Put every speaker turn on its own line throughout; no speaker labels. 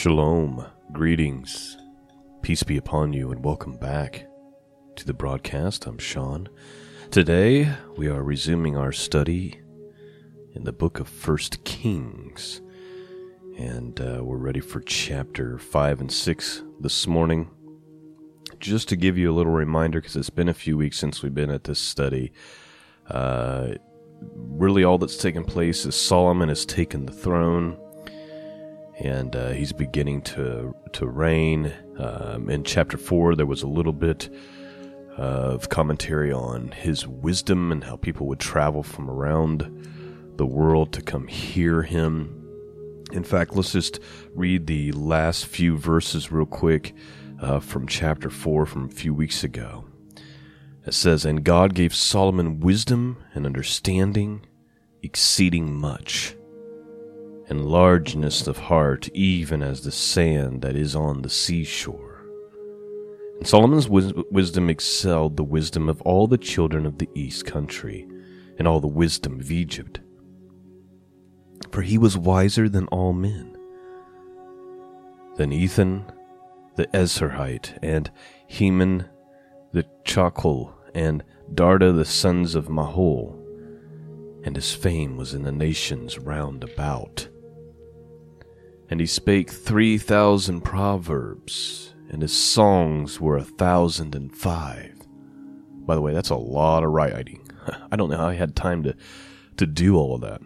Shalom, greetings, peace be upon you, and welcome back to the broadcast. I'm Sean. Today we are resuming our study in the book of First Kings, and uh, we're ready for chapter five and six this morning. Just to give you a little reminder, because it's been a few weeks since we've been at this study. Uh, really, all that's taken place is Solomon has taken the throne and uh, he's beginning to to reign. Um, in chapter four, there was a little bit of commentary on his wisdom and how people would travel from around the world to come hear him. In fact, let's just read the last few verses real quick uh, from chapter 4 from a few weeks ago. It says, And God gave Solomon wisdom and understanding, exceeding much and largeness of heart, even as the sand that is on the seashore. And Solomon's wis- wisdom excelled the wisdom of all the children of the east country, and all the wisdom of Egypt. For he was wiser than all men. Than Ethan the Ezrahite, and Heman the Chalcol, and Darda the sons of Mahol, and his fame was in the nations round about. And he spake three thousand proverbs, and his songs were a thousand and five. By the way, that's a lot of writing. I don't know how I had time to, to do all of that.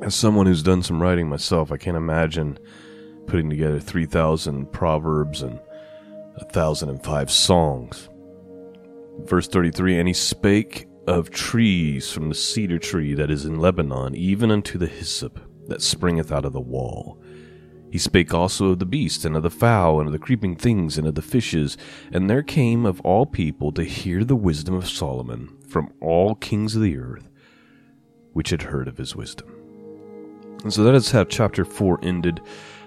As someone who's done some writing myself, I can't imagine putting together 3,000 proverbs and a 1,005 songs. Verse 33 And he spake of trees from the cedar tree that is in Lebanon, even unto the hyssop that springeth out of the wall. He spake also of the beast, and of the fowl, and of the creeping things, and of the fishes. And there came of all people to hear the wisdom of Solomon from all kings of the earth, which had heard of his wisdom. And so that is how chapter 4 ended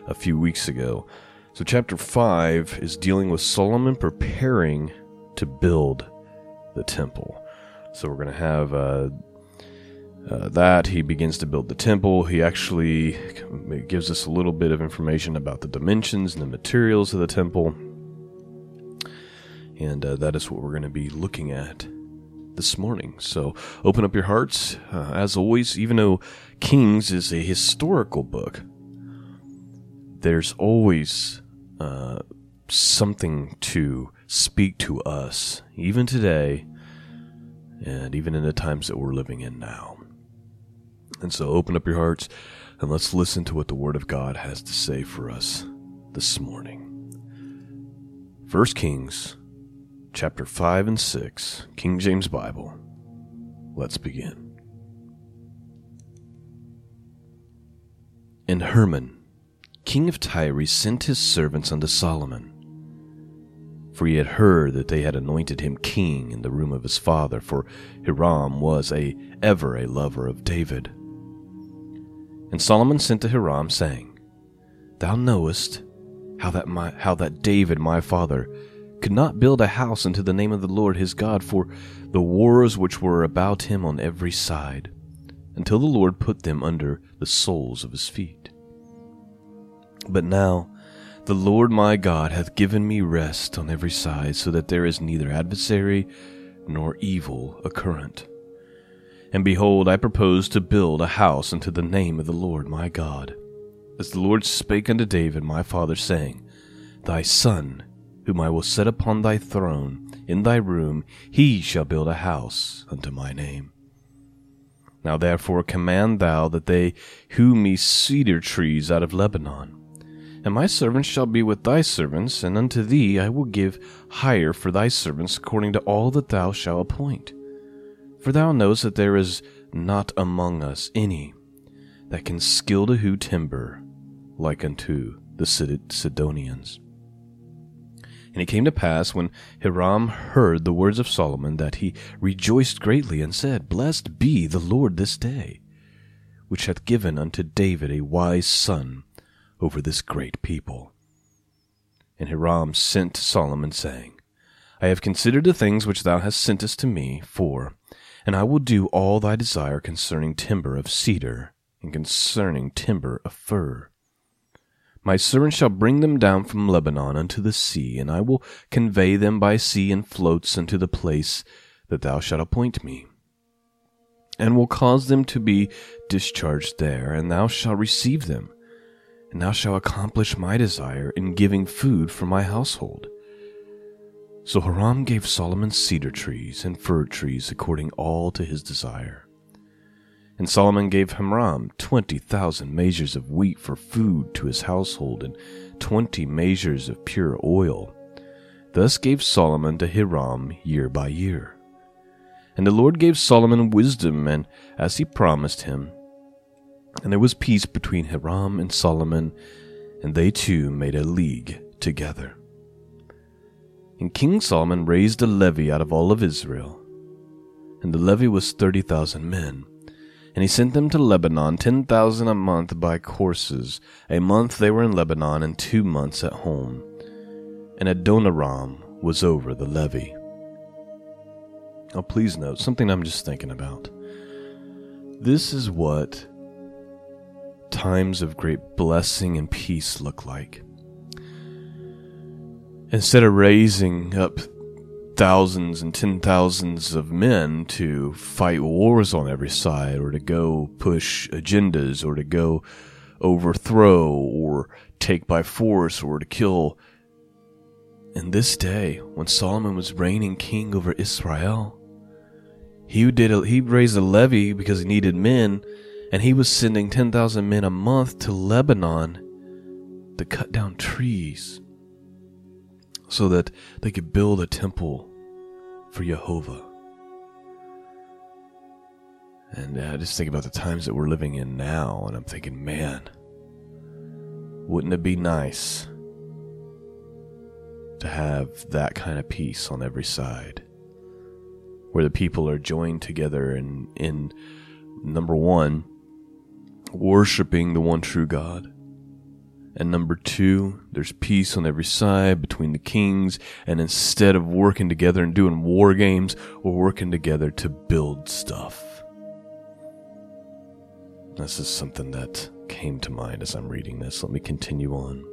a few weeks ago. So chapter 5 is dealing with Solomon preparing to build the temple. So we're going to have uh, uh, that he begins to build the temple. He actually gives us a little bit of information about the dimensions and the materials of the temple. And uh, that is what we're going to be looking at this morning. So open up your hearts. Uh, as always, even though Kings is a historical book, there's always uh, something to speak to us, even today, and even in the times that we're living in now. And so open up your hearts and let's listen to what the Word of God has to say for us this morning. 1 Kings chapter 5 and 6, King James Bible. Let's begin. And Hiram, king of Tyre, sent his servants unto Solomon. For he had heard that they had anointed him king in the room of his father, for Hiram was a ever a lover of David. And Solomon sent to Hiram, saying, Thou knowest how that, my, how that David my father could not build a house unto the name of the Lord his God for the wars which were about him on every side, until the Lord put them under the soles of his feet. But now the Lord my God hath given me rest on every side, so that there is neither adversary nor evil occurrent. And behold, I propose to build a house unto the name of the Lord my God. As the Lord spake unto David my father, saying, Thy son, whom I will set upon thy throne, in thy room, he shall build a house unto my name. Now therefore command thou that they hew me cedar trees out of Lebanon. And my servants shall be with thy servants, and unto thee I will give hire for thy servants according to all that thou shalt appoint. For thou knowest that there is not among us any that can skill to hew timber like unto the Sidonians. And it came to pass when Hiram heard the words of Solomon that he rejoiced greatly and said, Blessed be the Lord this day, which hath given unto David a wise son over this great people. And Hiram sent to Solomon, saying, I have considered the things which thou hast sentest to me, for and I will do all thy desire concerning timber of cedar and concerning timber of fir. My servant shall bring them down from Lebanon unto the sea, and I will convey them by sea and floats unto the place that thou shalt appoint me, and will cause them to be discharged there, and thou shalt receive them, and thou shalt accomplish my desire in giving food for my household. So Hiram gave Solomon cedar trees and fir trees according all to his desire. And Solomon gave Hiram twenty thousand measures of wheat for food to his household, and twenty measures of pure oil. Thus gave Solomon to Hiram year by year. And the Lord gave Solomon wisdom, and as he promised him. And there was peace between Hiram and Solomon, and they two made a league together. And King Solomon raised a levy out of all of Israel. And the levy was thirty thousand men. And he sent them to Lebanon, ten thousand a month by courses. A month they were in Lebanon, and two months at home. And Adoniram was over the levy. Now, please note something I'm just thinking about. This is what times of great blessing and peace look like instead of raising up thousands and ten thousands of men to fight wars on every side or to go push agendas or to go overthrow or take by force or to kill. In this day, when Solomon was reigning king over Israel, he did a, he raised a levy because he needed men, and he was sending ten thousand men a month to Lebanon to cut down trees so that they could build a temple for Jehovah. And uh, I just think about the times that we're living in now, and I'm thinking, man, wouldn't it be nice to have that kind of peace on every side? Where the people are joined together in, in number one, worshiping the one true God, and number two, there's peace on every side between the kings, and instead of working together and doing war games, we're working together to build stuff. This is something that came to mind as I'm reading this. Let me continue on.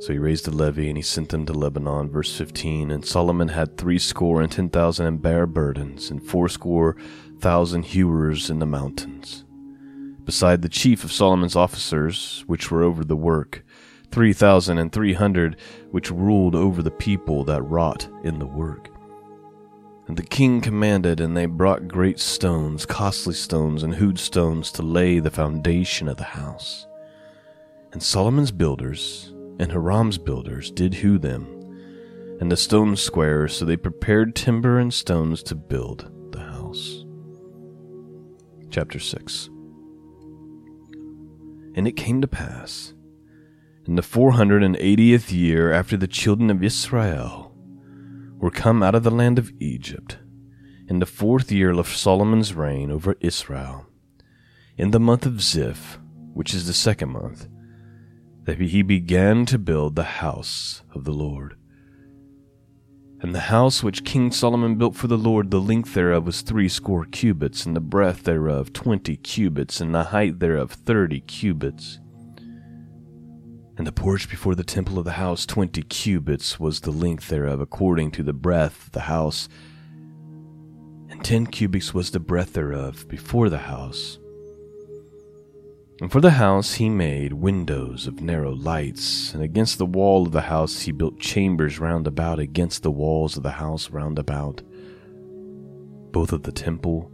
So he raised a levy and he sent them to Lebanon, verse 15. And Solomon had threescore and ten thousand and bare burdens, and fourscore thousand hewers in the mountains beside the chief of Solomon's officers, which were over the work, three thousand and three hundred, which ruled over the people that wrought in the work. And the king commanded, and they brought great stones, costly stones, and hewed stones to lay the foundation of the house. And Solomon's builders and Hiram's builders did hew them, and the stone squares, so they prepared timber and stones to build the house. Chapter 6 and it came to pass, in the four hundred and eightieth year after the children of Israel were come out of the land of Egypt, in the fourth year of Solomon's reign over Israel, in the month of Zif, which is the second month, that he began to build the house of the Lord. And the house which King Solomon built for the Lord, the length thereof was threescore cubits, and the breadth thereof twenty cubits, and the height thereof thirty cubits. And the porch before the temple of the house twenty cubits was the length thereof, according to the breadth of the house, and ten cubits was the breadth thereof before the house. And for the house he made windows of narrow lights, and against the wall of the house he built chambers round about against the walls of the house round about, both of the temple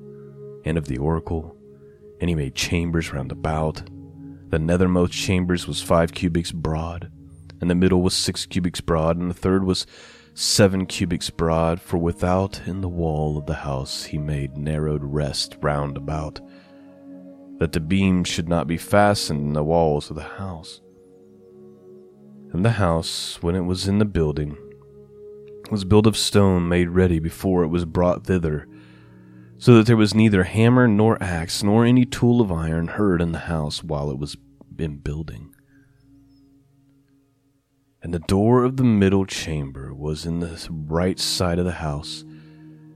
and of the oracle, and he made chambers round about. The nethermost chambers was five cubits broad, and the middle was six cubits broad, and the third was seven cubits broad, for without in the wall of the house he made narrowed rest round about that the beams should not be fastened in the walls of the house. And the house, when it was in the building, was built of stone made ready before it was brought thither, so that there was neither hammer nor axe nor any tool of iron heard in the house while it was in building. And the door of the middle chamber was in the right side of the house,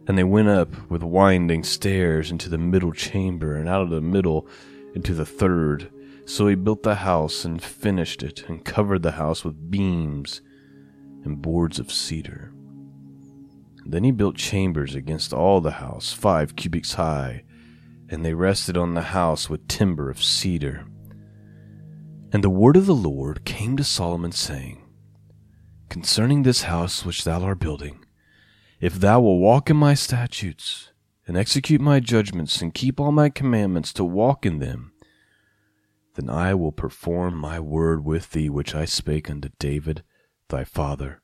and they went up with winding stairs into the middle chamber, and out of the middle into the third, So he built the house and finished it, and covered the house with beams and boards of cedar. Then he built chambers against all the house, five cubits high, and they rested on the house with timber of cedar. And the word of the Lord came to Solomon, saying, Concerning this house which thou art building, if thou wilt walk in my statutes, and execute my judgments, and keep all my commandments to walk in them, then I will perform my word with thee which I spake unto David thy father.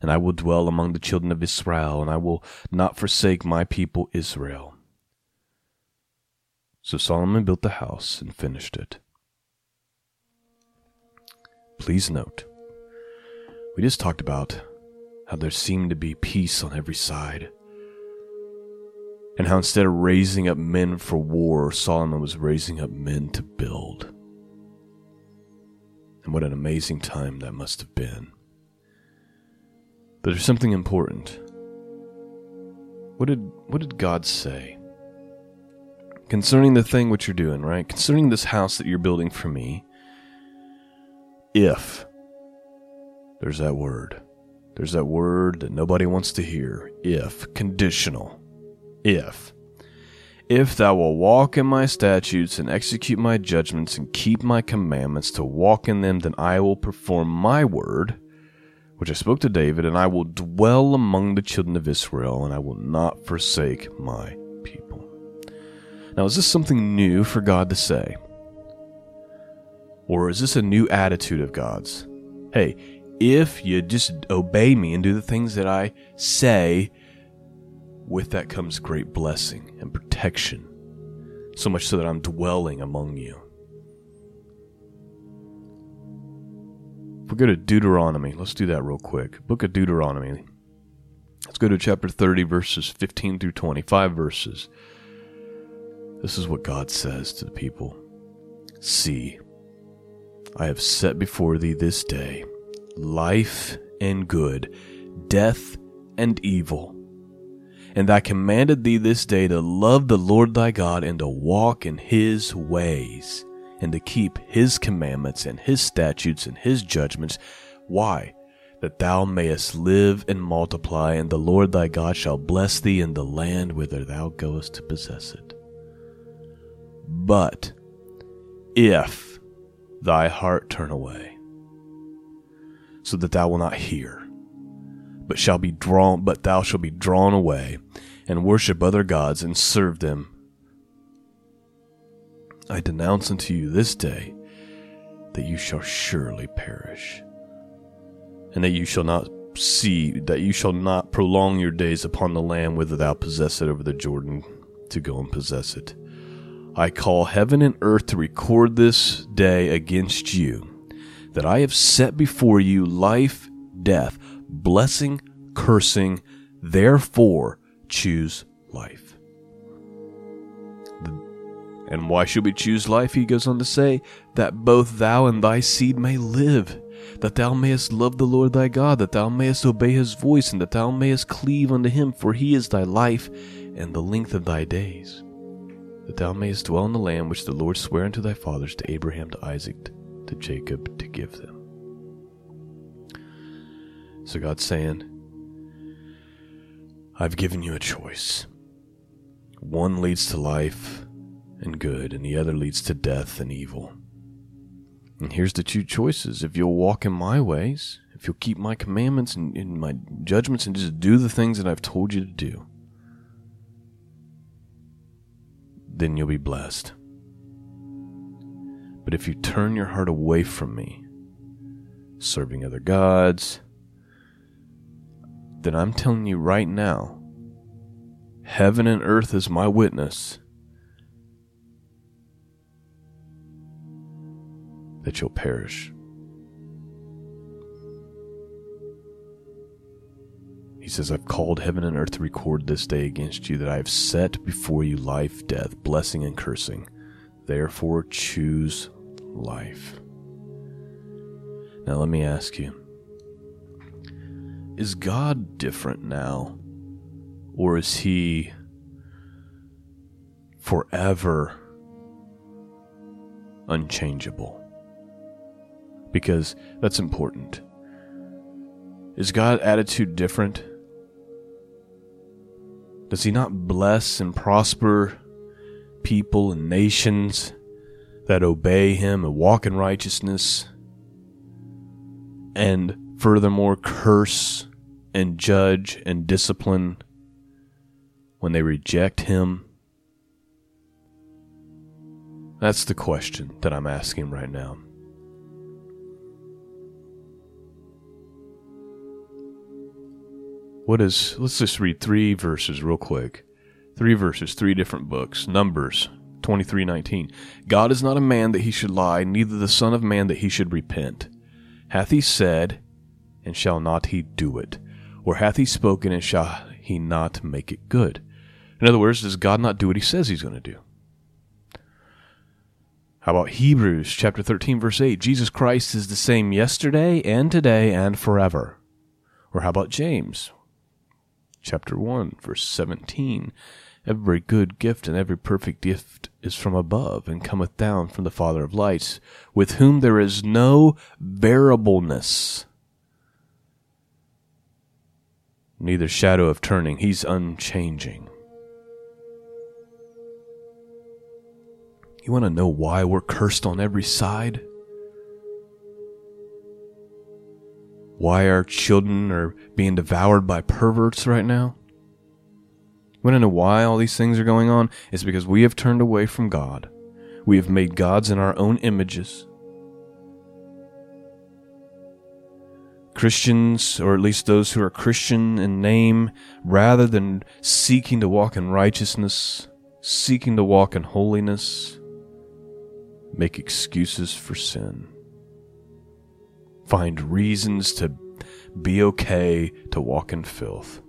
And I will dwell among the children of Israel, and I will not forsake my people Israel. So Solomon built the house and finished it. Please note, we just talked about how there seemed to be peace on every side, and how instead of raising up men for war, Solomon was raising up men to build. And what an amazing time that must have been. But there's something important. What did what did God say? Concerning the thing which you're doing, right? Concerning this house that you're building for me, if there's that word. There's that word that nobody wants to hear. If conditional. If if thou wilt walk in my statutes and execute my judgments and keep my commandments to walk in them, then I will perform my word, which I spoke to David, and I will dwell among the children of Israel, and I will not forsake my people. Now, is this something new for God to say? Or is this a new attitude of God's? Hey, if you just obey me and do the things that I say, with that comes great blessing and protection, so much so that I'm dwelling among you. If we go to Deuteronomy, let's do that real quick. Book of Deuteronomy. Let's go to chapter 30, verses 15 through 25 verses. This is what God says to the people See, I have set before thee this day life and good, death and evil and I commanded thee this day to love the Lord thy God and to walk in his ways and to keep his commandments and his statutes and his judgments. Why? That thou mayest live and multiply, and the Lord thy God shall bless thee in the land whither thou goest to possess it. But if thy heart turn away, so that thou wilt not hear, but shall be drawn but thou shalt be drawn away and worship other gods and serve them. I denounce unto you this day that you shall surely perish and that you shall not see that you shall not prolong your days upon the land whither thou possess it over the jordan to go and possess it. I call heaven and earth to record this day against you that i have set before you life death blessing, cursing. Therefore, choose life. And why should we choose life? He goes on to say, that both thou and thy seed may live, that thou mayest love the Lord thy God, that thou mayest obey his voice, and that thou mayest cleave unto him, for he is thy life and the length of thy days, that thou mayest dwell in the land which the Lord sware unto thy fathers, to Abraham, to Isaac, to Jacob, to give them. So God's saying, I've given you a choice. One leads to life and good, and the other leads to death and evil. And here's the two choices. If you'll walk in my ways, if you'll keep my commandments and, and my judgments and just do the things that I've told you to do, then you'll be blessed. But if you turn your heart away from me, serving other gods, then I'm telling you right now, heaven and earth is my witness that you'll perish. He says, I've called heaven and earth to record this day against you that I have set before you life, death, blessing, and cursing. Therefore, choose life. Now, let me ask you is God different now? Or is he forever unchangeable. Because that's important. Is God's attitude different? Does he not bless and prosper people and nations that obey him and walk in righteousness? And furthermore, curse and judge and discipline when they reject him? That's the question that I'm asking right now. What is, let's just read three verses real quick. Three verses, three different books. Numbers 23:19. God is not a man that he should lie, neither the son of man that he should repent. Hath he said, and shall not he do it? Or hath he spoken, and shall he not make it good? In other words, does God not do what he says he's going to do? How about Hebrews chapter 13 verse 8? Jesus Christ is the same yesterday and today and forever. Or how about James chapter 1, verse 17. Every good gift and every perfect gift is from above and cometh down from the Father of lights, with whom there is no variableness, neither shadow of turning. He's unchanging. You want to know why we're cursed on every side? Why our children are being devoured by perverts right now? Want to know why all these things are going on? It's because we have turned away from God. We have made gods in our own images. Christians, or at least those who are Christian in name, rather than seeking to walk in righteousness, seeking to walk in holiness, make excuses for sin find reasons to be okay to walk in filth.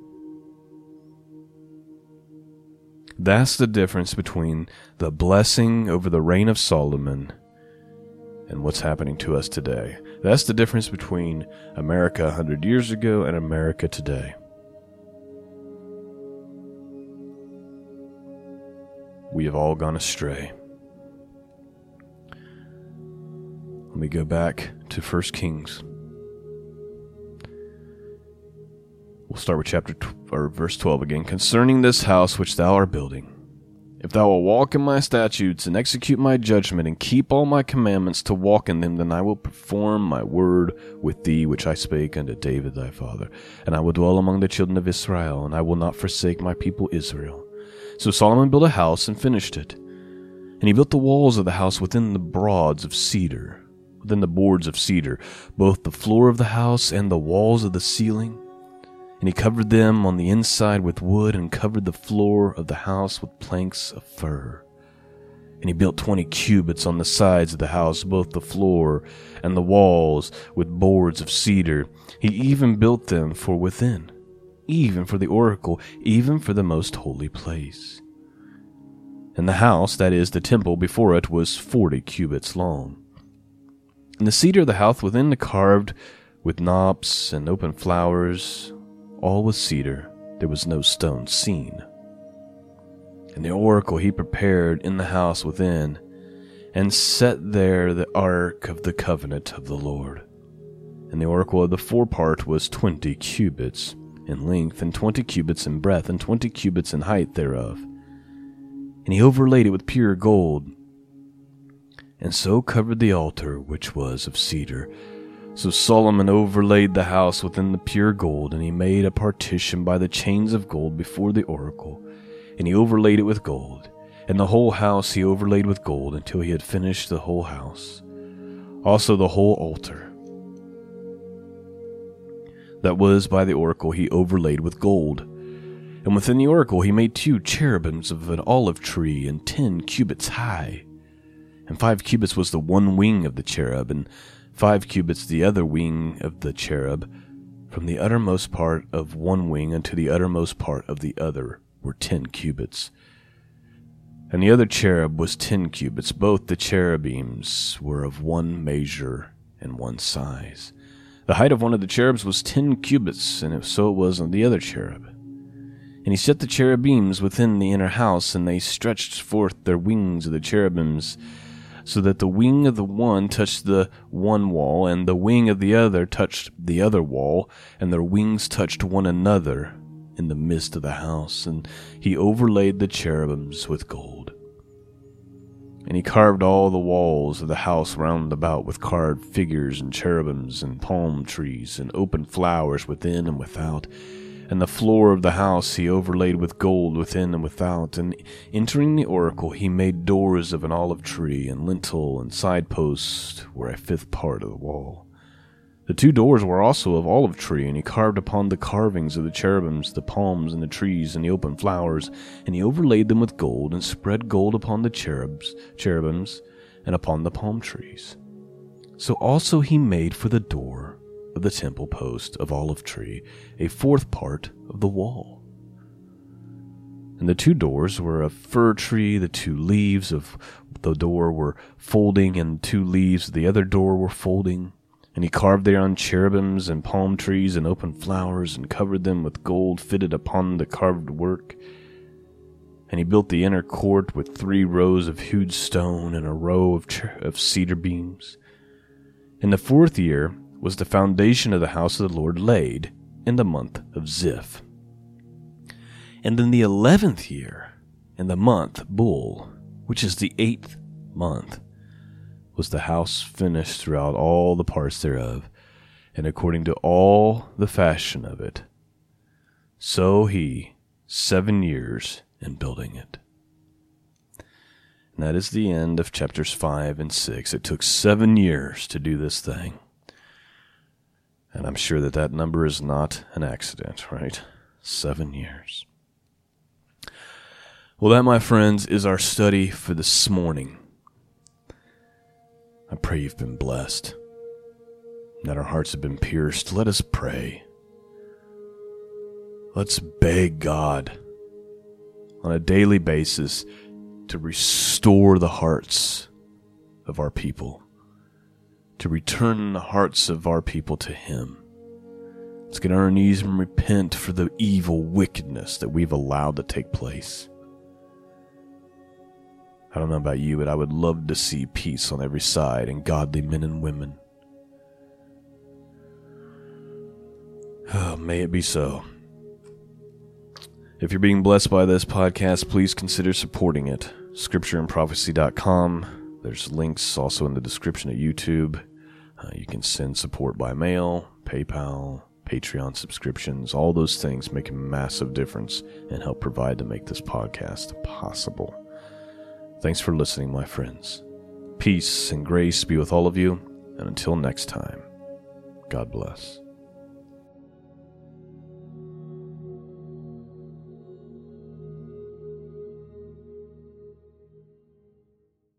That's the difference between the blessing over the reign of Solomon and what's happening to us today. That's the difference between America 100 years ago and America today. We have all gone astray. Let me go back to 1 Kings. We'll start with chapter tw- or verse 12 again. Concerning this house which thou art building, if thou wilt walk in my statutes and execute my judgment and keep all my commandments to walk in them, then I will perform my word with thee which I spake unto David thy father, and I will dwell among the children of Israel, and I will not forsake my people Israel. So Solomon built a house and finished it. And he built the walls of the house within the broads of cedar within the boards of cedar, both the floor of the house and the walls of the ceiling. And he covered them on the inside with wood, and covered the floor of the house with planks of fir. And he built twenty cubits on the sides of the house, both the floor and the walls, with boards of cedar. He even built them for within, even for the oracle, even for the most holy place. And the house, that is, the temple before it, was forty cubits long. And the cedar of the house within the carved with knops and open flowers, all was cedar, there was no stone seen. And the oracle he prepared in the house within, and set there the ark of the covenant of the Lord. And the oracle of the forepart was twenty cubits in length, and twenty cubits in breadth, and twenty cubits in height thereof. And he overlaid it with pure gold and so covered the altar which was of cedar. So Solomon overlaid the house within the pure gold, and he made a partition by the chains of gold before the oracle, and he overlaid it with gold. And the whole house he overlaid with gold until he had finished the whole house. Also the whole altar that was by the oracle he overlaid with gold. And within the oracle he made two cherubims of an olive tree and ten cubits high and five cubits was the one wing of the cherub, and five cubits the other wing of the cherub. From the uttermost part of one wing unto the uttermost part of the other were ten cubits. And the other cherub was ten cubits. Both the cherubims were of one measure and one size. The height of one of the cherubs was ten cubits, and so it was on the other cherub. And he set the cherubims within the inner house, and they stretched forth their wings of the cherubims so that the wing of the one touched the one wall, and the wing of the other touched the other wall, and their wings touched one another in the midst of the house. And he overlaid the cherubims with gold. And he carved all the walls of the house round about with carved figures and cherubims and palm trees and open flowers within and without and the floor of the house he overlaid with gold within and without, and entering the oracle he made doors of an olive tree, and lintel and side posts were a fifth part of the wall. The two doors were also of olive tree, and he carved upon the carvings of the cherubims, the palms and the trees and the open flowers, and he overlaid them with gold, and spread gold upon the cherubs, cherubims, and upon the palm trees. So also he made for the door of the temple post of olive tree, a fourth part of the wall. And the two doors were of fir tree, the two leaves of the door were folding, and two leaves of the other door were folding. And he carved thereon cherubims and palm trees and open flowers, and covered them with gold fitted upon the carved work. And he built the inner court with three rows of hewed stone and a row of, of cedar beams. In the fourth year, was the foundation of the house of the Lord laid in the month of Zif. And in the eleventh year, in the month Bul, which is the eighth month, was the house finished throughout all the parts thereof, and according to all the fashion of it. So he seven years in building it. And that is the end of chapters 5 and 6. It took seven years to do this thing. And I'm sure that that number is not an accident, right? Seven years. Well, that, my friends, is our study for this morning. I pray you've been blessed, that our hearts have been pierced. Let us pray. Let's beg God on a daily basis to restore the hearts of our people to return the hearts of our people to Him. Let's get on our knees and repent for the evil wickedness that we've allowed to take place. I don't know about you, but I would love to see peace on every side and godly men and women. Oh, may it be so. If you're being blessed by this podcast, please consider supporting it. ScriptureandProphecy.com. There's links also in the description of YouTube. Uh, you can send support by mail, PayPal, Patreon subscriptions. All those things make a massive difference and help provide to make this podcast possible. Thanks for listening, my friends. Peace and grace be with all of you, and until next time, God bless.